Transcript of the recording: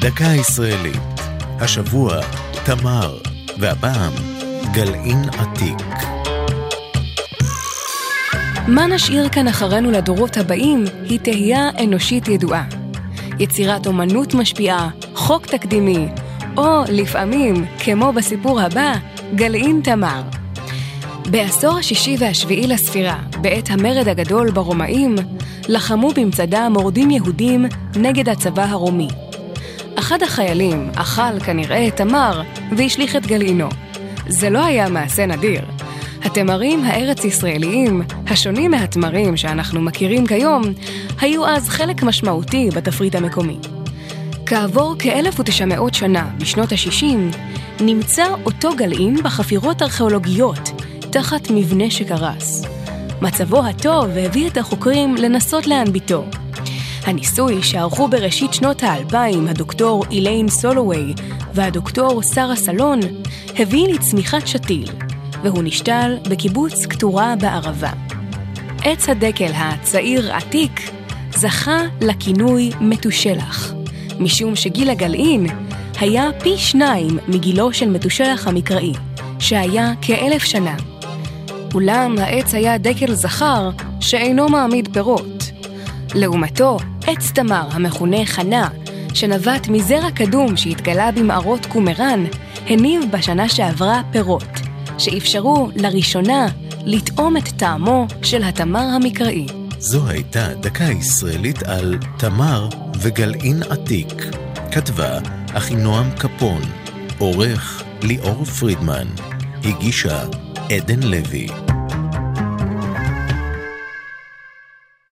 דקה ישראלית. השבוע, תמר, והפעם, גלעין עתיק. מה נשאיר כאן אחרינו לדורות הבאים היא תהייה אנושית ידועה. יצירת אומנות משפיעה, חוק תקדימי, או לפעמים, כמו בסיפור הבא, גלעין תמר. בעשור השישי והשביעי לספירה, בעת המרד הגדול ברומאים, לחמו במצדה מורדים יהודים נגד הצבא הרומי. אחד החיילים אכל כנראה את תמר והשליך את גלעינו. זה לא היה מעשה נדיר. התמרים הארץ-ישראליים, השונים מהתמרים שאנחנו מכירים כיום, היו אז חלק משמעותי בתפריט המקומי. כעבור כ-1900 שנה, בשנות ה-60, נמצא אותו גלעין בחפירות ארכיאולוגיות, תחת מבנה שקרס. מצבו הטוב הביא את החוקרים לנסות להנביטו. הניסוי שערכו בראשית שנות האלפיים הדוקטור איליין סולווי והדוקטור שרה סלון הביא לצמיחת שתיל, והוא נשתל בקיבוץ קטורה בערבה. עץ הדקל הצעיר עתיק זכה לכינוי מתושלח, משום שגיל הגלעין היה פי שניים מגילו של מתושלח המקראי, שהיה כאלף שנה. אולם העץ היה דקל זכר שאינו מעמיד פירות. לעומתו, עץ תמר המכונה חנה, שנבט מזרע קדום שהתגלה במערות קומראן, הניב בשנה שעברה פירות, שאפשרו לראשונה לטעום את טעמו של התמר המקראי. זו הייתה דקה ישראלית על תמר וגלעין עתיק. כתבה אחינועם קפון, עורך ליאור פרידמן, הגישה עדן לוי.